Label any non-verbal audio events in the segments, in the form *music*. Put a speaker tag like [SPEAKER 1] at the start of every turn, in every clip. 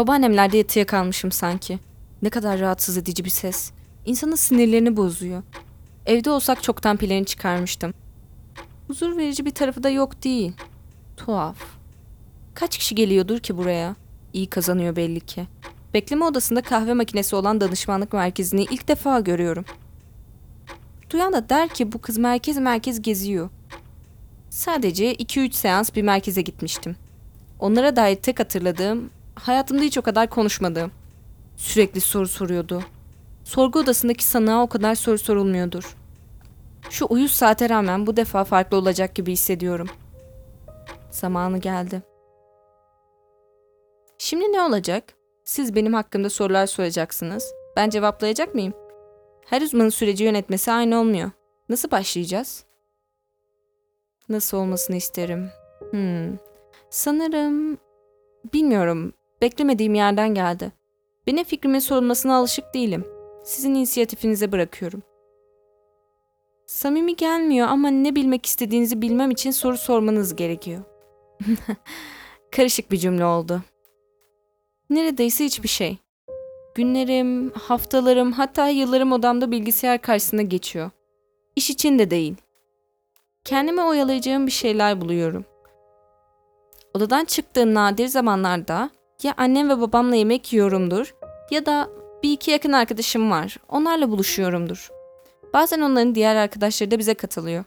[SPEAKER 1] Babaannemlerde yatıya kalmışım sanki. Ne kadar rahatsız edici bir ses. İnsanın sinirlerini bozuyor. Evde olsak çoktan pilini çıkarmıştım. Huzur verici bir tarafı da yok değil. Tuhaf. Kaç kişi geliyordur ki buraya? İyi kazanıyor belli ki. Bekleme odasında kahve makinesi olan danışmanlık merkezini ilk defa görüyorum. Duyan da der ki bu kız merkez merkez geziyor. Sadece 2-3 seans bir merkeze gitmiştim. Onlara dair tek hatırladığım, hayatımda hiç o kadar konuşmadığım. Sürekli soru soruyordu. Sorgu odasındaki sanığa o kadar soru sorulmuyordur. Şu uyuz saate rağmen bu defa farklı olacak gibi hissediyorum. Zamanı geldi. Şimdi ne olacak? Siz benim hakkımda sorular soracaksınız. Ben cevaplayacak mıyım? Her uzmanın süreci yönetmesi aynı olmuyor. Nasıl başlayacağız? Nasıl olmasını isterim? Hmm. Sanırım... Bilmiyorum. Beklemediğim yerden geldi. Benim fikrimin sorulmasına alışık değilim. Sizin inisiyatifinize bırakıyorum. Samimi gelmiyor ama ne bilmek istediğinizi bilmem için soru sormanız gerekiyor. *laughs* Karışık bir cümle oldu. Neredeyse hiçbir şey. Günlerim, haftalarım, hatta yıllarım odamda bilgisayar karşısında geçiyor. İş için de değil. Kendime oyalayacağım bir şeyler buluyorum. Odadan çıktığım nadir zamanlarda ya annem ve babamla yemek yiyorumdur ya da bir iki yakın arkadaşım var. Onlarla buluşuyorumdur. Bazen onların diğer arkadaşları da bize katılıyor.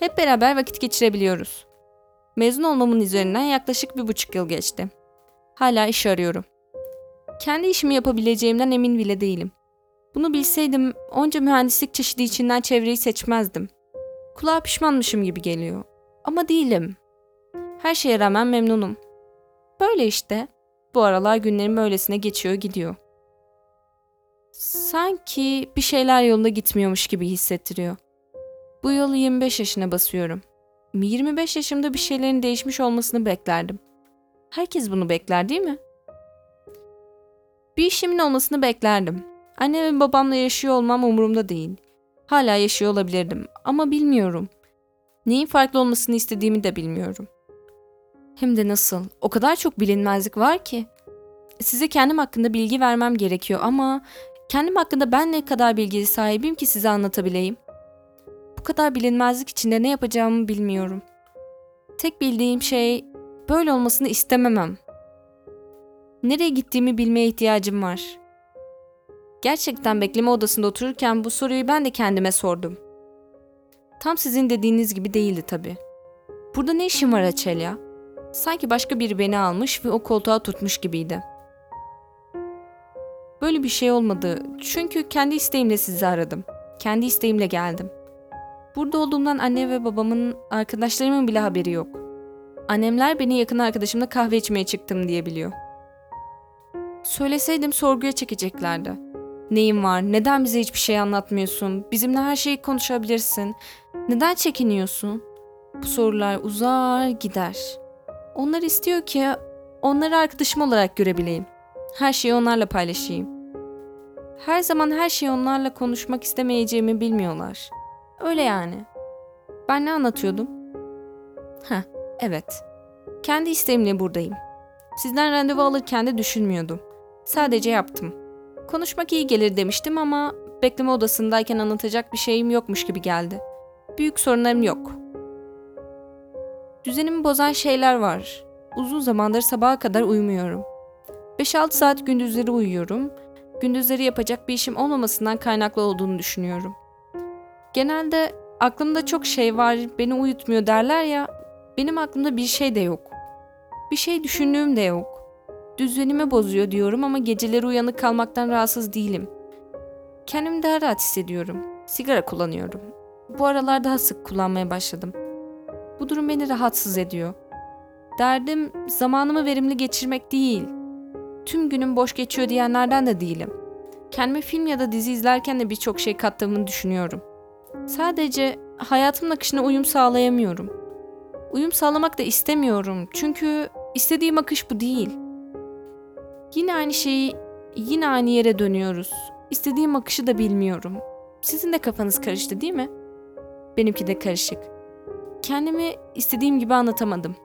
[SPEAKER 1] Hep beraber vakit geçirebiliyoruz. Mezun olmamın üzerinden yaklaşık bir buçuk yıl geçti. Hala iş arıyorum. Kendi işimi yapabileceğimden emin bile değilim. Bunu bilseydim onca mühendislik çeşidi içinden çevreyi seçmezdim. Kulağa pişmanmışım gibi geliyor. Ama değilim. Her şeye rağmen memnunum. Böyle işte. Bu aralar günlerim öylesine geçiyor gidiyor. Sanki bir şeyler yolunda gitmiyormuş gibi hissettiriyor. Bu yıl 25 yaşına basıyorum. 25 yaşımda bir şeylerin değişmiş olmasını beklerdim. Herkes bunu bekler değil mi? Bir işimin olmasını beklerdim. Annem ve babamla yaşıyor olmam umurumda değil. Hala yaşıyor olabilirdim ama bilmiyorum. Neyin farklı olmasını istediğimi de bilmiyorum. Hem de nasıl? O kadar çok bilinmezlik var ki. Size kendim hakkında bilgi vermem gerekiyor ama kendim hakkında ben ne kadar bilgi sahibim ki size anlatabileyim. Bu kadar bilinmezlik içinde ne yapacağımı bilmiyorum. Tek bildiğim şey böyle olmasını istememem. Nereye gittiğimi bilmeye ihtiyacım var. Gerçekten bekleme odasında otururken bu soruyu ben de kendime sordum. Tam sizin dediğiniz gibi değildi tabii. Burada ne işin var Açelya? Sanki başka biri beni almış ve o koltuğa tutmuş gibiydi. Böyle bir şey olmadı. Çünkü kendi isteğimle sizi aradım. Kendi isteğimle geldim. Burada olduğumdan anne ve babamın, arkadaşlarımın bile haberi yok. Annemler beni yakın arkadaşımla kahve içmeye çıktım diye biliyor. Söyleseydim sorguya çekeceklerdi. Neyin var? Neden bize hiçbir şey anlatmıyorsun? Bizimle her şeyi konuşabilirsin. Neden çekiniyorsun? Bu sorular uzar gider. Onlar istiyor ki onları arkadaşım olarak görebileyim. Her şeyi onlarla paylaşayım. Her zaman her şeyi onlarla konuşmak istemeyeceğimi bilmiyorlar. Öyle yani. Ben ne anlatıyordum? Heh, evet. Kendi isteğimle buradayım. Sizden randevu alırken de düşünmüyordum. Sadece yaptım. Konuşmak iyi gelir demiştim ama bekleme odasındayken anlatacak bir şeyim yokmuş gibi geldi. Büyük sorunlarım yok. Düzenimi bozan şeyler var. Uzun zamandır sabaha kadar uyumuyorum. 5-6 saat gündüzleri uyuyorum. Gündüzleri yapacak bir işim olmamasından kaynaklı olduğunu düşünüyorum. Genelde aklımda çok şey var, beni uyutmuyor derler ya. Benim aklımda bir şey de yok. Bir şey düşündüğüm de yok. Düzenimi bozuyor diyorum ama geceleri uyanık kalmaktan rahatsız değilim. Kendimi daha rahat hissediyorum. Sigara kullanıyorum. Bu aralar daha sık kullanmaya başladım. Bu durum beni rahatsız ediyor. Derdim zamanımı verimli geçirmek değil. Tüm günüm boş geçiyor diyenlerden de değilim. Kendime film ya da dizi izlerken de birçok şey kattığımı düşünüyorum. Sadece hayatımın akışına uyum sağlayamıyorum. Uyum sağlamak da istemiyorum çünkü istediğim akış bu değil. Yine aynı şeyi, yine aynı yere dönüyoruz. İstediğim akışı da bilmiyorum. Sizin de kafanız karıştı değil mi? Benimki de karışık. Kendimi istediğim gibi anlatamadım.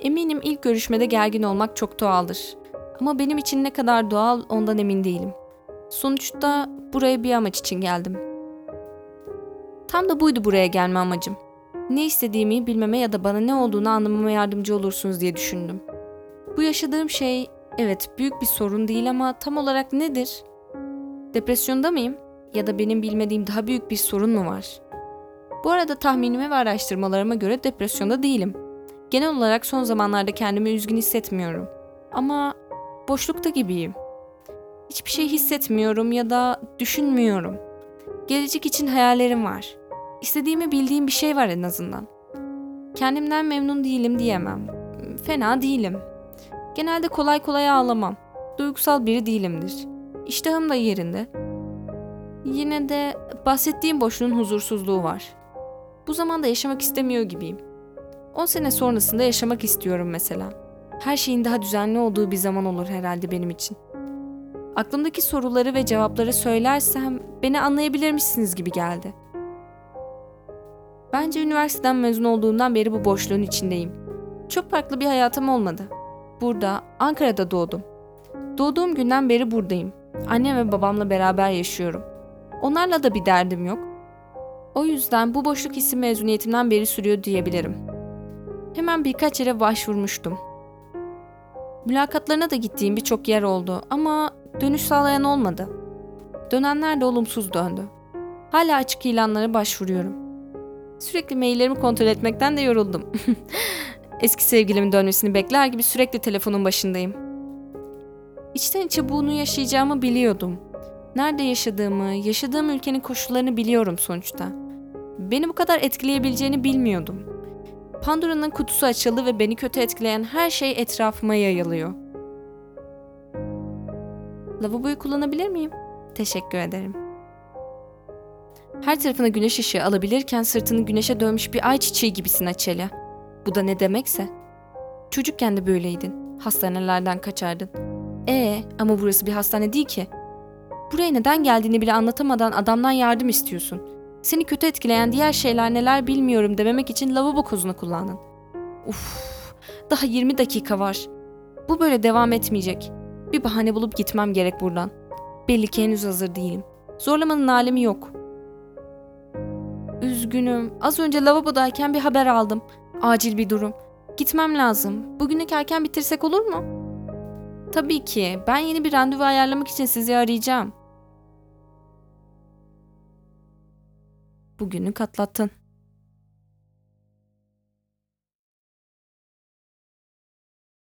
[SPEAKER 1] Eminim ilk görüşmede gergin olmak çok doğaldır. Ama benim için ne kadar doğal ondan emin değilim. Sonuçta buraya bir amaç için geldim. Tam da buydu buraya gelme amacım. Ne istediğimi bilmeme ya da bana ne olduğunu anlamama yardımcı olursunuz diye düşündüm. Bu yaşadığım şey evet büyük bir sorun değil ama tam olarak nedir? Depresyonda mıyım? Ya da benim bilmediğim daha büyük bir sorun mu var? Bu arada tahminime ve araştırmalarıma göre depresyonda değilim. Genel olarak son zamanlarda kendimi üzgün hissetmiyorum. Ama boşlukta gibiyim. Hiçbir şey hissetmiyorum ya da düşünmüyorum. Gelecek için hayallerim var. İstediğimi bildiğim bir şey var en azından. Kendimden memnun değilim diyemem. Fena değilim. Genelde kolay kolay ağlamam. Duygusal biri değilimdir. İştahım da yerinde. Yine de bahsettiğim boşluğun huzursuzluğu var. Bu zamanda yaşamak istemiyor gibiyim. 10 sene sonrasında yaşamak istiyorum mesela. Her şeyin daha düzenli olduğu bir zaman olur herhalde benim için. Aklımdaki soruları ve cevapları söylersem beni anlayabilirmişsiniz gibi geldi. Bence üniversiteden mezun olduğumdan beri bu boşluğun içindeyim. Çok farklı bir hayatım olmadı. Burada, Ankara'da doğdum. Doğduğum günden beri buradayım. Annem ve babamla beraber yaşıyorum. Onlarla da bir derdim yok. O yüzden bu boşluk hissi mezuniyetimden beri sürüyor diyebilirim. Hemen birkaç yere başvurmuştum. Mülakatlarına da gittiğim birçok yer oldu ama dönüş sağlayan olmadı. Dönenler de olumsuz döndü. Hala açık ilanlara başvuruyorum. Sürekli maillerimi kontrol etmekten de yoruldum. *laughs* Eski sevgilimin dönmesini bekler gibi sürekli telefonun başındayım. İçten içe bunu yaşayacağımı biliyordum. Nerede yaşadığımı, yaşadığım ülkenin koşullarını biliyorum sonuçta. Beni bu kadar etkileyebileceğini bilmiyordum. Pandora'nın kutusu açıldı ve beni kötü etkileyen her şey etrafıma yayılıyor. Lavaboyu kullanabilir miyim? Teşekkür ederim. Her tarafına güneş ışığı alabilirken sırtını güneşe dönmüş bir ay çiçeği gibisin Açelya. Bu da ne demekse. Çocukken de böyleydin. Hastanelerden kaçardın. Ee, ama burası bir hastane değil ki. Buraya neden geldiğini bile anlatamadan adamdan yardım istiyorsun. Seni kötü etkileyen diğer şeyler neler bilmiyorum dememek için lavabo kozunu kullandın. Uf, daha 20 dakika var. Bu böyle devam etmeyecek. Bir bahane bulup gitmem gerek buradan. Belli ki henüz hazır değilim. Zorlamanın alemi yok. Üzgünüm. Az önce lavabodayken bir haber aldım. Acil bir durum. Gitmem lazım. Bugünlük erken bitirsek olur mu? Tabii ki. Ben yeni bir randevu ayarlamak için sizi arayacağım. Bugünlük atlattın.